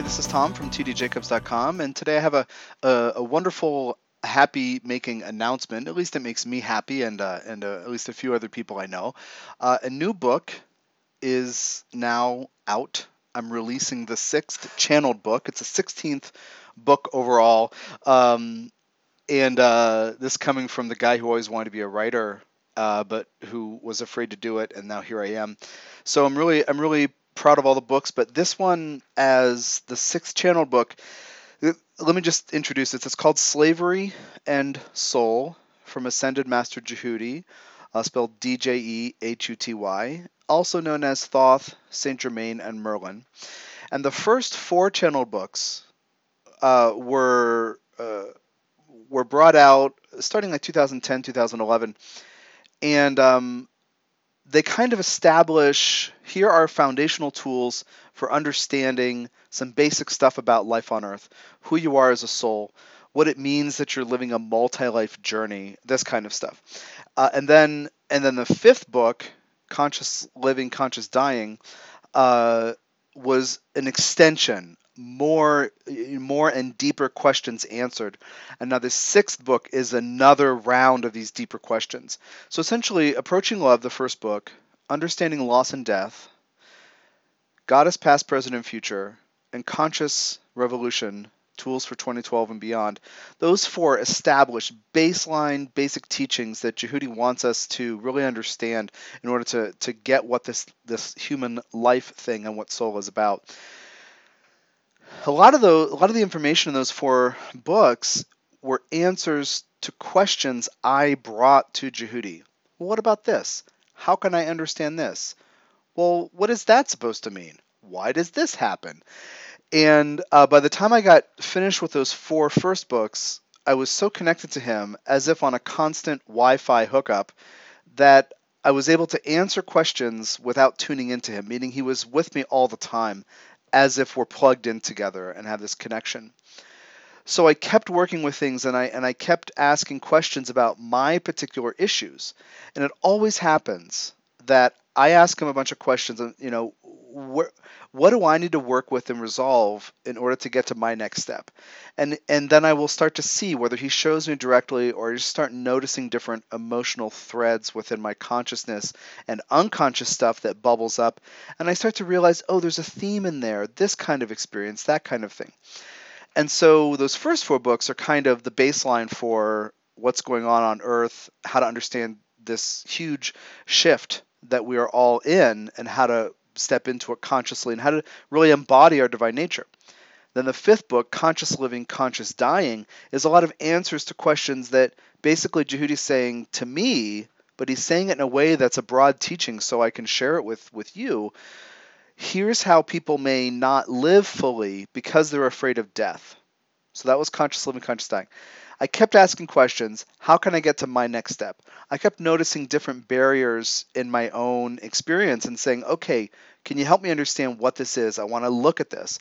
Hey, this is Tom from tdjacobs.com, and today I have a, a, a wonderful, happy making announcement. At least it makes me happy, and uh, and uh, at least a few other people I know. Uh, a new book is now out. I'm releasing the sixth channeled book. It's a 16th book overall, um, and uh, this coming from the guy who always wanted to be a writer, uh, but who was afraid to do it, and now here I am. So I'm really I'm really proud of all the books, but this one as the sixth channel book, let me just introduce it. It's called Slavery and Soul from Ascended Master Djehuty, uh, spelled D J E H U T Y, also known as Thoth, Saint Germain, and Merlin. And the first four channel books uh, were uh, were brought out starting like 2010, 2011, and um, they kind of establish here are foundational tools for understanding some basic stuff about life on earth, who you are as a soul, what it means that you're living a multi-life journey, this kind of stuff. Uh, and then and then the fifth book, Conscious Living, Conscious Dying, uh, was an extension more more and deeper questions answered. And now the sixth book is another round of these deeper questions. So essentially, approaching love, the first book, understanding loss and death, Goddess past, present, and future, and conscious revolution tools for 2012 and beyond. Those four establish baseline, basic teachings that Djehuty wants us to really understand in order to, to get what this, this human life thing and what soul is about a lot of the a lot of the information in those four books were answers to questions I brought to Djehuty. Well, what about this? How can I understand this? Well, what is that supposed to mean? Why does this happen? And uh, by the time I got finished with those four first books, I was so connected to him as if on a constant Wi Fi hookup that I was able to answer questions without tuning into him, meaning he was with me all the time as if we're plugged in together and have this connection. So I kept working with things and I and I kept asking questions about my particular issues. And it always happens that I ask him a bunch of questions and you know wh- what do I need to work with and resolve in order to get to my next step? And and then I will start to see whether he shows me directly or I just start noticing different emotional threads within my consciousness and unconscious stuff that bubbles up. And I start to realize, oh, there's a theme in there, this kind of experience, that kind of thing. And so those first four books are kind of the baseline for what's going on on Earth, how to understand this huge shift that we are all in, and how to step into it consciously and how to really embody our divine nature. Then the fifth book, Conscious Living, Conscious Dying, is a lot of answers to questions that basically Djehuty's saying to me, but he's saying it in a way that's a broad teaching so I can share it with, with you. Here's how people may not live fully because they're afraid of death. So that was Conscious Living, Conscious Dying. I kept asking questions. How can I get to my next step? I kept noticing different barriers in my own experience and saying, okay, can you help me understand what this is? I want to look at this.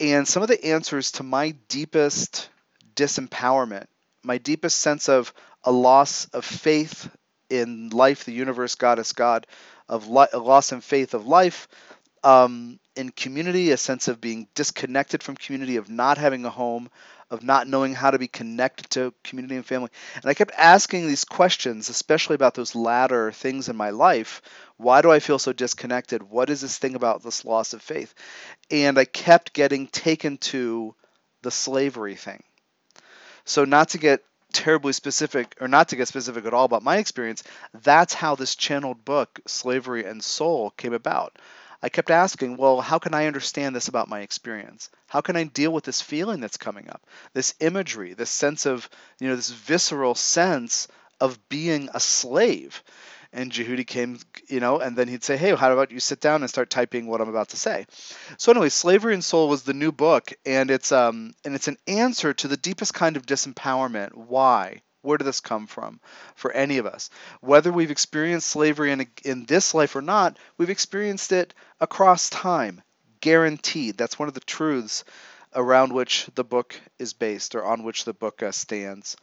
And some of the answers to my deepest disempowerment, my deepest sense of a loss of faith in life, the universe, goddess, God, of li- a loss in faith of life, um, in community, a sense of being disconnected from community, of not having a home, of not knowing how to be connected to community and family. And I kept asking these questions, especially about those latter things in my life. Why do I feel so disconnected? What is this thing about this loss of faith? And I kept getting taken to the slavery thing. So, not to get terribly specific, or not to get specific at all about my experience, that's how this channeled book, Slavery and Soul, came about. I kept asking, well, how can I understand this about my experience? How can I deal with this feeling that's coming up? This imagery, this sense of, you know, this visceral sense of being a slave. And Djehuty came, you know, and then he'd say, hey, how about you sit down and start typing what I'm about to say? So anyway, Slavery and Soul was the new book, and it's um and it's an answer to the deepest kind of disempowerment. Why? Where did this come from for any of us? Whether we've experienced slavery in, in this life or not, we've experienced it across time, guaranteed. That's one of the truths around which the book is based or on which the book uh, stands.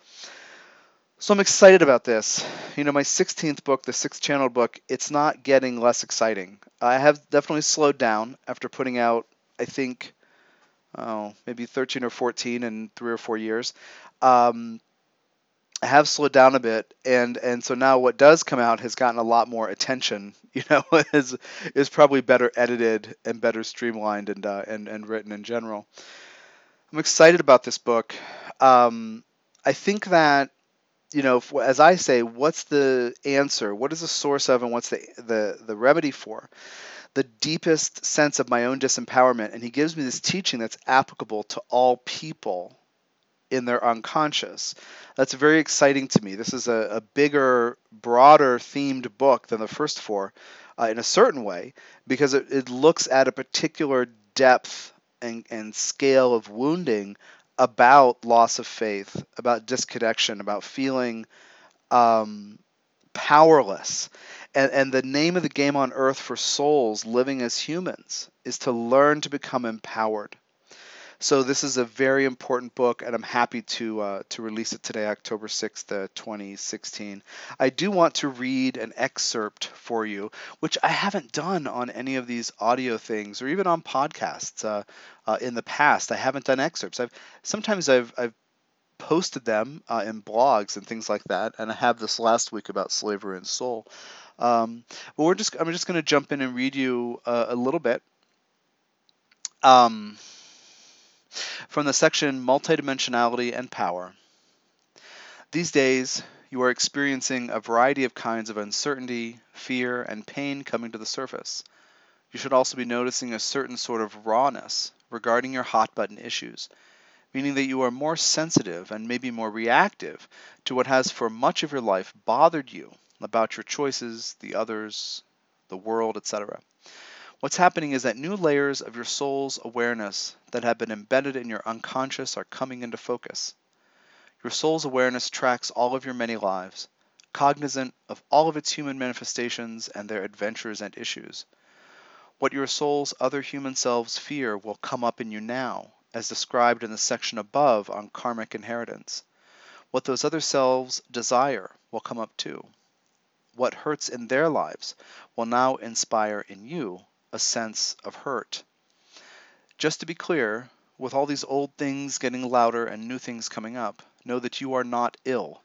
So I'm excited about this. You know, my 16th book, the sixth channel book, it's not getting less exciting. I have definitely slowed down after putting out, I think, oh, maybe 13 or 14 in three or four years. Um, have slowed down a bit, and and so now what does come out has gotten a lot more attention. You know, is is probably better edited and better streamlined and uh, and and written in general. I'm excited about this book. Um, I think that you know, as I say, what's the answer? What is the source of, and what's the the the remedy for? The deepest sense of my own disempowerment, and he gives me this teaching that's applicable to all people in their unconscious. That's very exciting to me. This is a, a bigger, broader themed book than the first four uh, in a certain way because it, it looks at a particular depth and, and scale of wounding about loss of faith, about disconnection, about feeling um, powerless. And, and the name of the game on earth for souls living as humans is to learn to become empowered. So this is a very important book, and I'm happy to uh, to release it today, October 6th, uh, 2016. I do want to read an excerpt for you, which I haven't done on any of these audio things or even on podcasts uh, uh in the past. I haven't done excerpts. I've sometimes I've I've posted them uh, in blogs and things like that, and I have this last week about slavery and soul. Um, but we're just I'm just going to jump in and read you uh, a little bit. Um, from the section Multidimensionality and Power. These days, you are experiencing a variety of kinds of uncertainty, fear, and pain coming to the surface. You should also be noticing a certain sort of rawness regarding your hot button issues, meaning that you are more sensitive and maybe more reactive to what has for much of your life bothered you about your choices, the others, the world, etc. What's happening is that new layers of your soul's awareness that have been embedded in your unconscious are coming into focus. Your soul's awareness tracks all of your many lives, cognizant of all of its human manifestations and their adventures and issues. What your soul's other human selves fear will come up in you now, as described in the section above on karmic inheritance. What those other selves desire will come up too. What hurts in their lives will now inspire in you a sense of hurt. Just to be clear, with all these old things getting louder and new things coming up, know that you are not ill.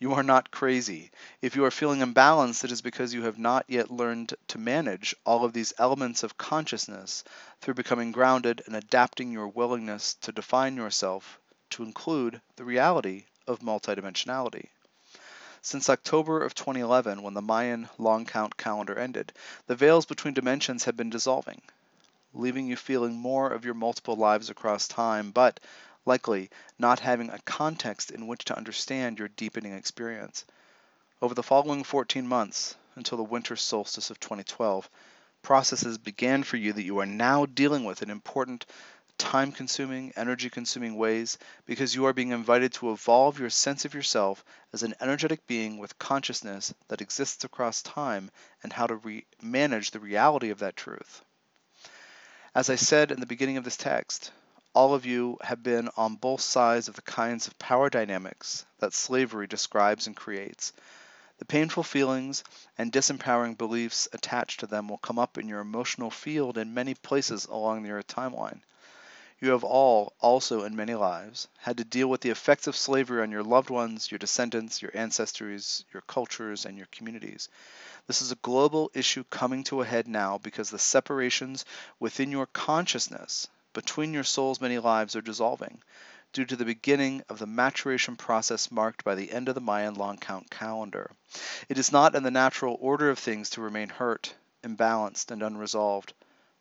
You are not crazy. If you are feeling imbalanced, it is because you have not yet learned to manage all of these elements of consciousness through becoming grounded and adapting your willingness to define yourself to include the reality of multidimensionality. Since October of 2011, when the Mayan long count calendar ended, the veils between dimensions have been dissolving, leaving you feeling more of your multiple lives across time, but likely not having a context in which to understand your deepening experience. Over the following 14 months, until the winter solstice of 2012, processes began for you that you are now dealing with in important time consuming, energy consuming ways because you are being invited to evolve your sense of yourself as an energetic being with consciousness that exists across time and how to re- manage the reality of that truth. As I said in the beginning of this text, all of you have been on both sides of the kinds of power dynamics that slavery describes and creates. The painful feelings and disempowering beliefs attached to them will come up in your emotional field in many places along your timeline. You have all, also in many lives, had to deal with the effects of slavery on your loved ones, your descendants, your ancestries, your cultures, and your communities. This is a global issue coming to a head now because the separations within your consciousness between your soul's many lives are dissolving due to the beginning of the maturation process marked by the end of the Mayan long count calendar. It is not in the natural order of things to remain hurt, imbalanced, and unresolved.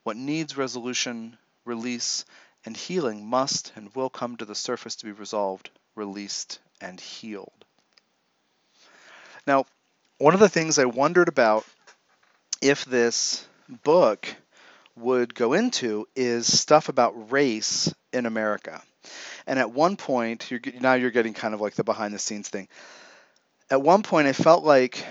What needs resolution, release, and healing must and will come to the surface to be resolved, released, and healed. Now, one of the things I wondered about if this book would go into is stuff about race in America. And at one point, you're, now you're getting kind of like the behind the scenes thing. At one point, I felt like,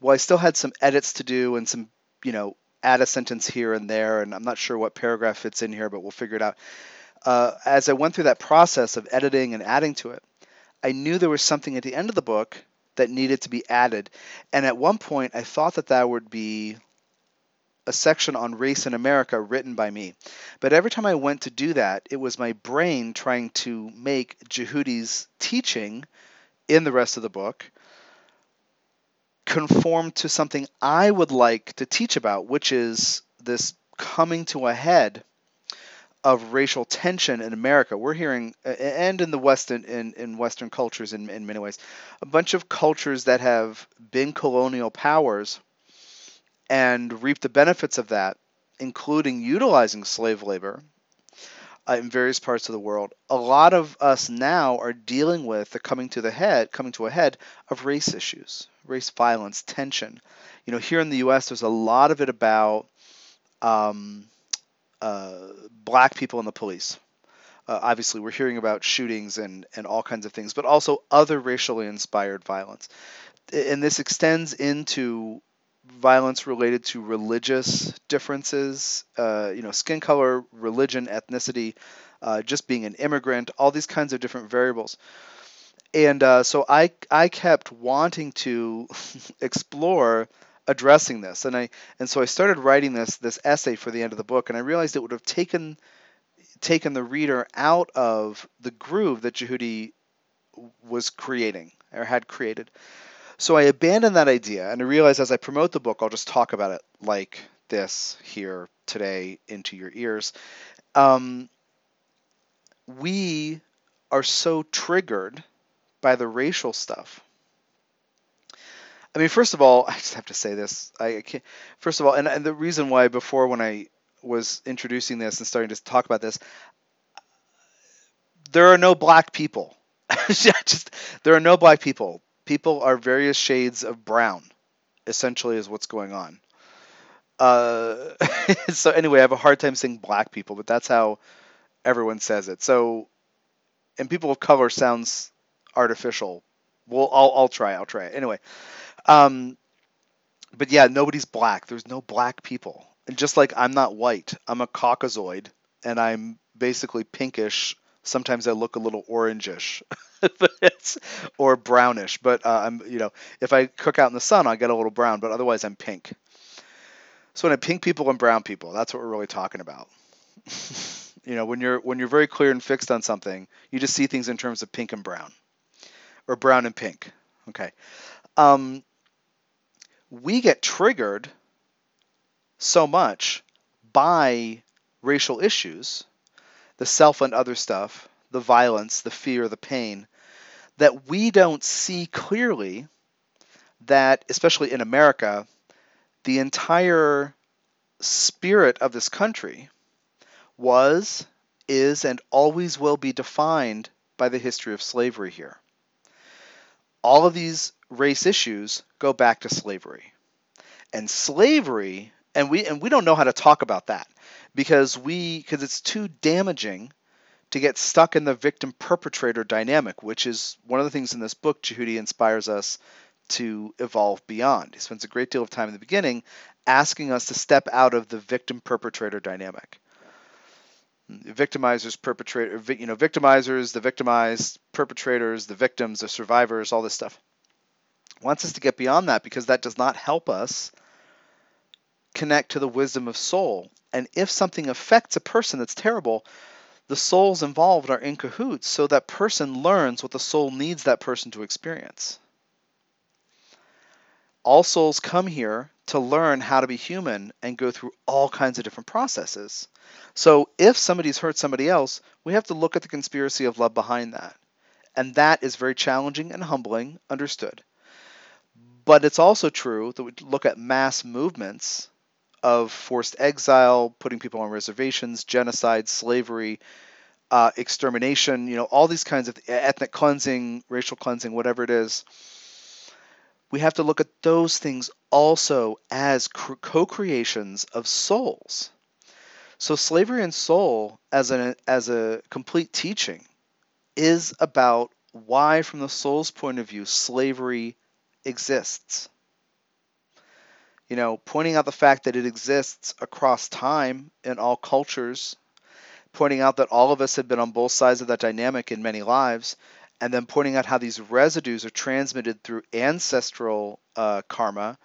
well, I still had some edits to do and some, you know, add a sentence here and there, and I'm not sure what paragraph fits in here, but we'll figure it out. Uh, as I went through that process of editing and adding to it, I knew there was something at the end of the book that needed to be added. And at one point, I thought that that would be a section on race in America written by me. But every time I went to do that, it was my brain trying to make Djehuty's teaching in the rest of the book conform to something I would like to teach about, which is this coming to a head of racial tension in America. We're hearing, and in the West, in, in Western cultures in, in many ways, a bunch of cultures that have been colonial powers and reap the benefits of that, including utilizing slave labor uh, in various parts of the world. A lot of us now are dealing with the coming to the head, coming to a head of race issues, race violence, tension. You know, here in the U.S., there's a lot of it about um, uh, black people in the police. Uh, obviously, we're hearing about shootings and, and all kinds of things, but also other racially inspired violence. And this extends into violence related to religious differences, uh, you know, skin color, religion, ethnicity, uh, just being an immigrant, all these kinds of different variables. And uh, so I, I kept wanting to explore addressing this, and I and so I started writing this this essay for the end of the book, and I realized it would have taken taken the reader out of the groove that Djehuty was creating or had created. So I abandoned that idea, and I realized as I promote the book, I'll just talk about it like this here today into your ears. Um, we are so triggered by the racial stuff I mean, first of all, I just have to say this. I can't. First of all, and, and the reason why before when I was introducing this and starting to talk about this, there are no black people. just there are no black people. People are various shades of brown. Essentially, is what's going on. Uh, so anyway, I have a hard time saying black people, but that's how everyone says it. So, and people of color sounds artificial. Well, I'll I'll try. I'll try anyway. Um, but yeah, nobody's black. There's no black people. And just like I'm not white, I'm a Caucasoid, and I'm basically pinkish. Sometimes I look a little orangish, or brownish. But uh, I'm, you know, if I cook out in the sun, I get a little brown. But otherwise, I'm pink. So when I pink people and brown people, that's what we're really talking about. you know, when you're when you're very clear and fixed on something, you just see things in terms of pink and brown, or brown and pink. Okay. Um, we get triggered so much by racial issues, the self and other stuff, the violence, the fear, the pain, that we don't see clearly that, especially in America, the entire spirit of this country was, is, and always will be defined by the history of slavery here. All of these race issues go back to slavery. And slavery, and we and we don't know how to talk about that because we because it's too damaging to get stuck in the victim perpetrator dynamic, which is one of the things in this book Djehuty inspires us to evolve beyond. He spends a great deal of time in the beginning asking us to step out of the victim perpetrator dynamic. Victimizers, perpetrator, you know, victimizers, the victimized, perpetrators, the victims, the survivors, all this stuff wants us to get beyond that because that does not help us connect to the wisdom of soul. And if something affects a person that's terrible, the souls involved are in cahoots so that person learns what the soul needs that person to experience. All souls come here to learn how to be human and go through all kinds of different processes. So if somebody's hurt somebody else, we have to look at the conspiracy of love behind that. And that is very challenging and humbling, understood. But it's also true that we look at mass movements of forced exile, putting people on reservations, genocide, slavery, uh, extermination, you know, all these kinds of ethnic cleansing, racial cleansing, whatever it is. We have to look at those things also as co creations of souls. So, slavery and soul, as, an, as a complete teaching, is about why, from the soul's point of view, slavery exists. You know, pointing out the fact that it exists across time in all cultures, pointing out that all of us have been on both sides of that dynamic in many lives, and then pointing out how these residues are transmitted through ancestral uh, karma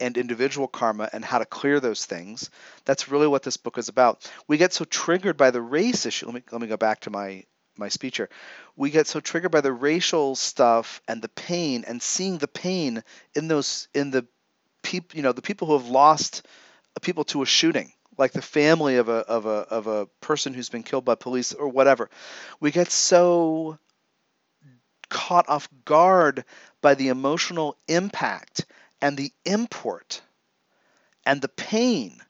and individual karma and how to clear those things. That's really what this book is about. We get so triggered by the race issue. Let me let me go back to my my speech here. We get so triggered by the racial stuff and the pain and seeing the pain in those in the people you know the people who have lost people to a shooting like the family of a of a of a person who's been killed by police or whatever. We get so caught off guard by the emotional impact and the import and the pain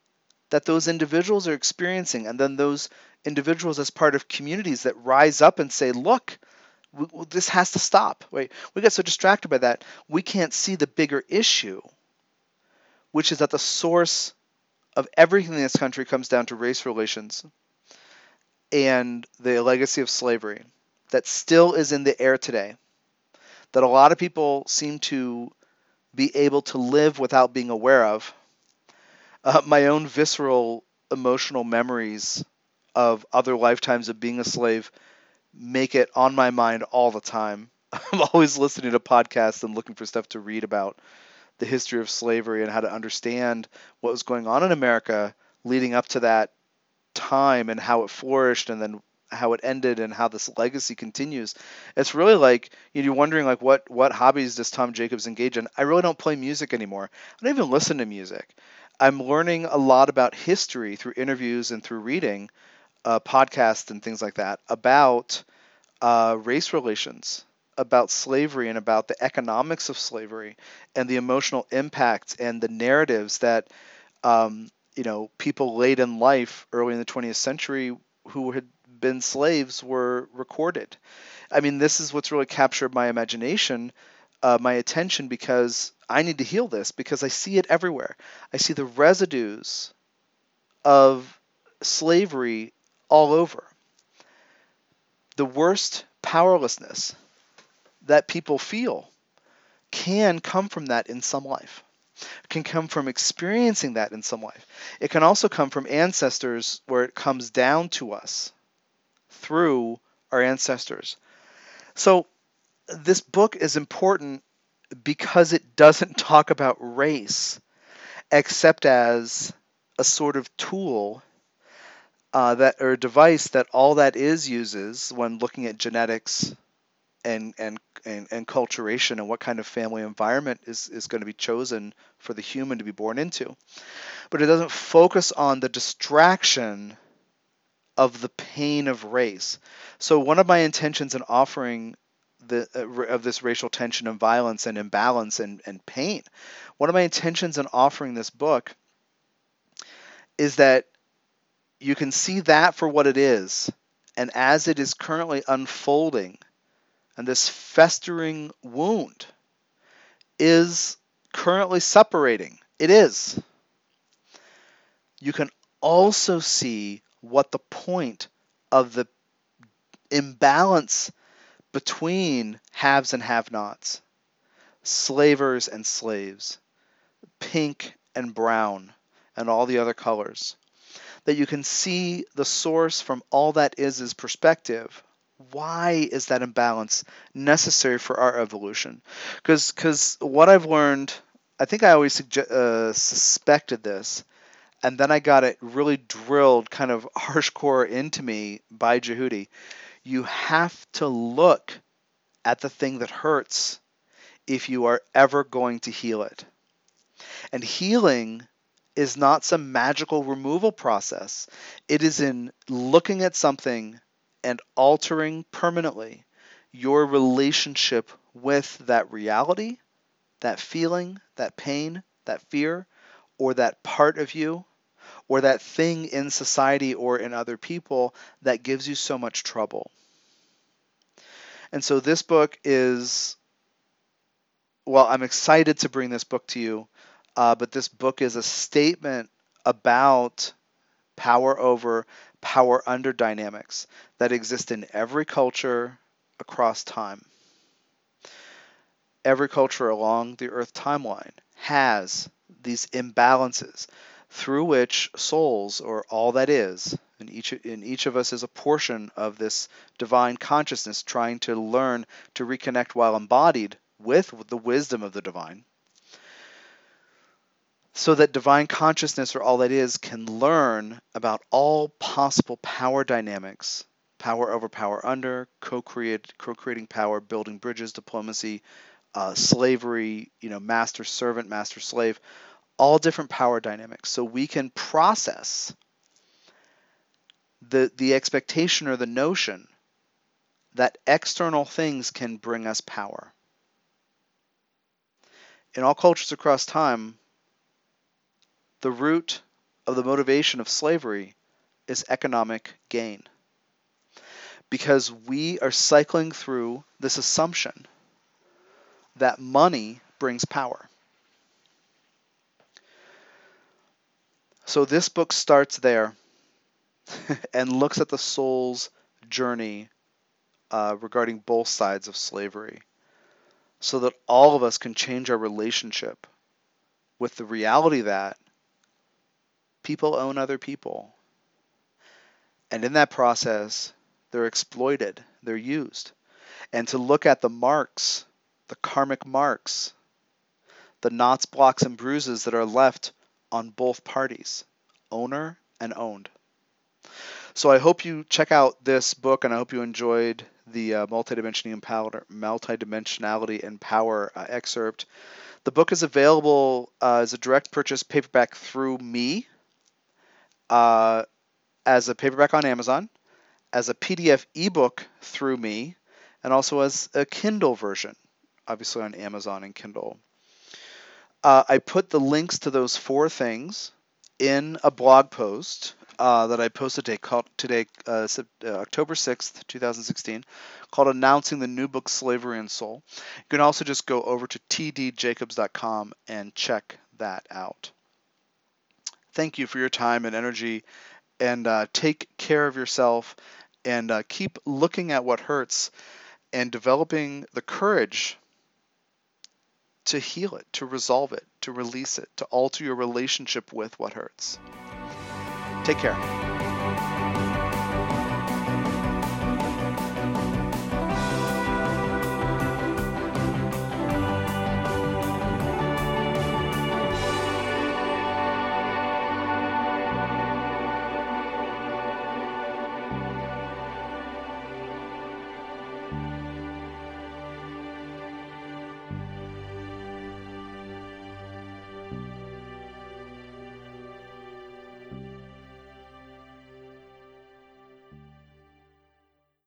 that those individuals are experiencing, and then those individuals as part of communities that rise up and say, look, we, this has to stop. Wait, we get so distracted by that, we can't see the bigger issue, which is that the source of everything in this country comes down to race relations and the legacy of slavery that still is in the air today. That a lot of people seem to be able to live without being aware of. Uh, my own visceral emotional memories of other lifetimes of being a slave make it on my mind all the time. I'm always listening to podcasts and looking for stuff to read about the history of slavery and how to understand what was going on in America leading up to that time and how it flourished and then how it ended and how this legacy continues. It's really like you're wondering like what what hobbies does Tom Jacobs engage in? I really don't play music anymore. I don't even listen to music. I'm learning a lot about history through interviews and through reading, uh, podcasts and things like that about uh, race relations, about slavery, and about the economics of slavery, and the emotional impact and the narratives that um, you know people late in life, early in the 20th century, who had been slaves were recorded. I mean, this is what's really captured my imagination, uh, my attention, because I need to heal this because I see it everywhere. I see the residues of slavery all over. The worst powerlessness that people feel can come from that in some life. It can come from experiencing that in some life. It can also come from ancestors where it comes down to us through our ancestors. So, this book is important because it doesn't talk about race except as a sort of tool uh, that or device that all that is uses when looking at genetics and and and, and culturation and what kind of family environment is, is going to be chosen for the human to be born into. But it doesn't focus on the distraction of the pain of race. So one of my intentions in offering the uh, of this racial tension and violence and imbalance and, and pain, one of my intentions in offering this book is that you can see that for what it is, and as it is currently unfolding, and this festering wound is currently separating. It is. You can also see what the point of the imbalance between haves and have nots, slavers and slaves, pink and brown, and all the other colors. That you can see the source from all that is is perspective. Why is that imbalance necessary for our evolution? Because because what I've learned, I think I always suge- uh, suspected this, and then I got it really drilled kind of hardcore into me by Djehuty. You have to look at the thing that hurts if you are ever going to heal it. And healing is not some magical removal process. It is in looking at something and altering permanently your relationship with that reality, that feeling, that pain, that fear, or that part of you or that thing in society or in other people that gives you so much trouble. And so this book is, well, I'm excited to bring this book to you, uh, but this book is a statement about power over, power under dynamics that exist in every culture across time. Every culture along the Earth timeline has these imbalances through which souls, or all that is, and each in each of us is a portion of this divine consciousness trying to learn to reconnect while embodied with the wisdom of the divine. So that divine consciousness, or all that is, can learn about all possible power dynamics power over, power under, co-create, co-creating power, building bridges, diplomacy, uh, slavery, you know, master servant, master slave, all different power dynamics. So we can process the the expectation or the notion that external things can bring us power. In all cultures across time, the root of the motivation of slavery is economic gain. Because we are cycling through this assumption that money brings power. So this book starts there and looks at the soul's journey uh, regarding both sides of slavery so that all of us can change our relationship with the reality that people own other people. And in that process, they're exploited, they're used. And to look at the marks, the karmic marks, the knots, blocks, and bruises that are left on both parties, owner and owned. So I hope you check out this book, and I hope you enjoyed the uh, multidimensionality and power, uh, excerpt. The book is available uh, as a direct purchase paperback through me, uh, as a paperback on Amazon, as a PDF ebook through me, and also as a Kindle version, obviously on Amazon and Kindle. Uh, I put the links to those four things in a blog post uh, that I posted today, called, today uh, uh October 6th, 2016, called Announcing the New Book Slavery and Soul. You can also just go over to tdjacobs.com and check that out. Thank you for your time and energy, and uh, take care of yourself, and uh, keep looking at what hurts and developing the courage to heal it, to resolve it, to release it, to alter your relationship with what hurts. Take care.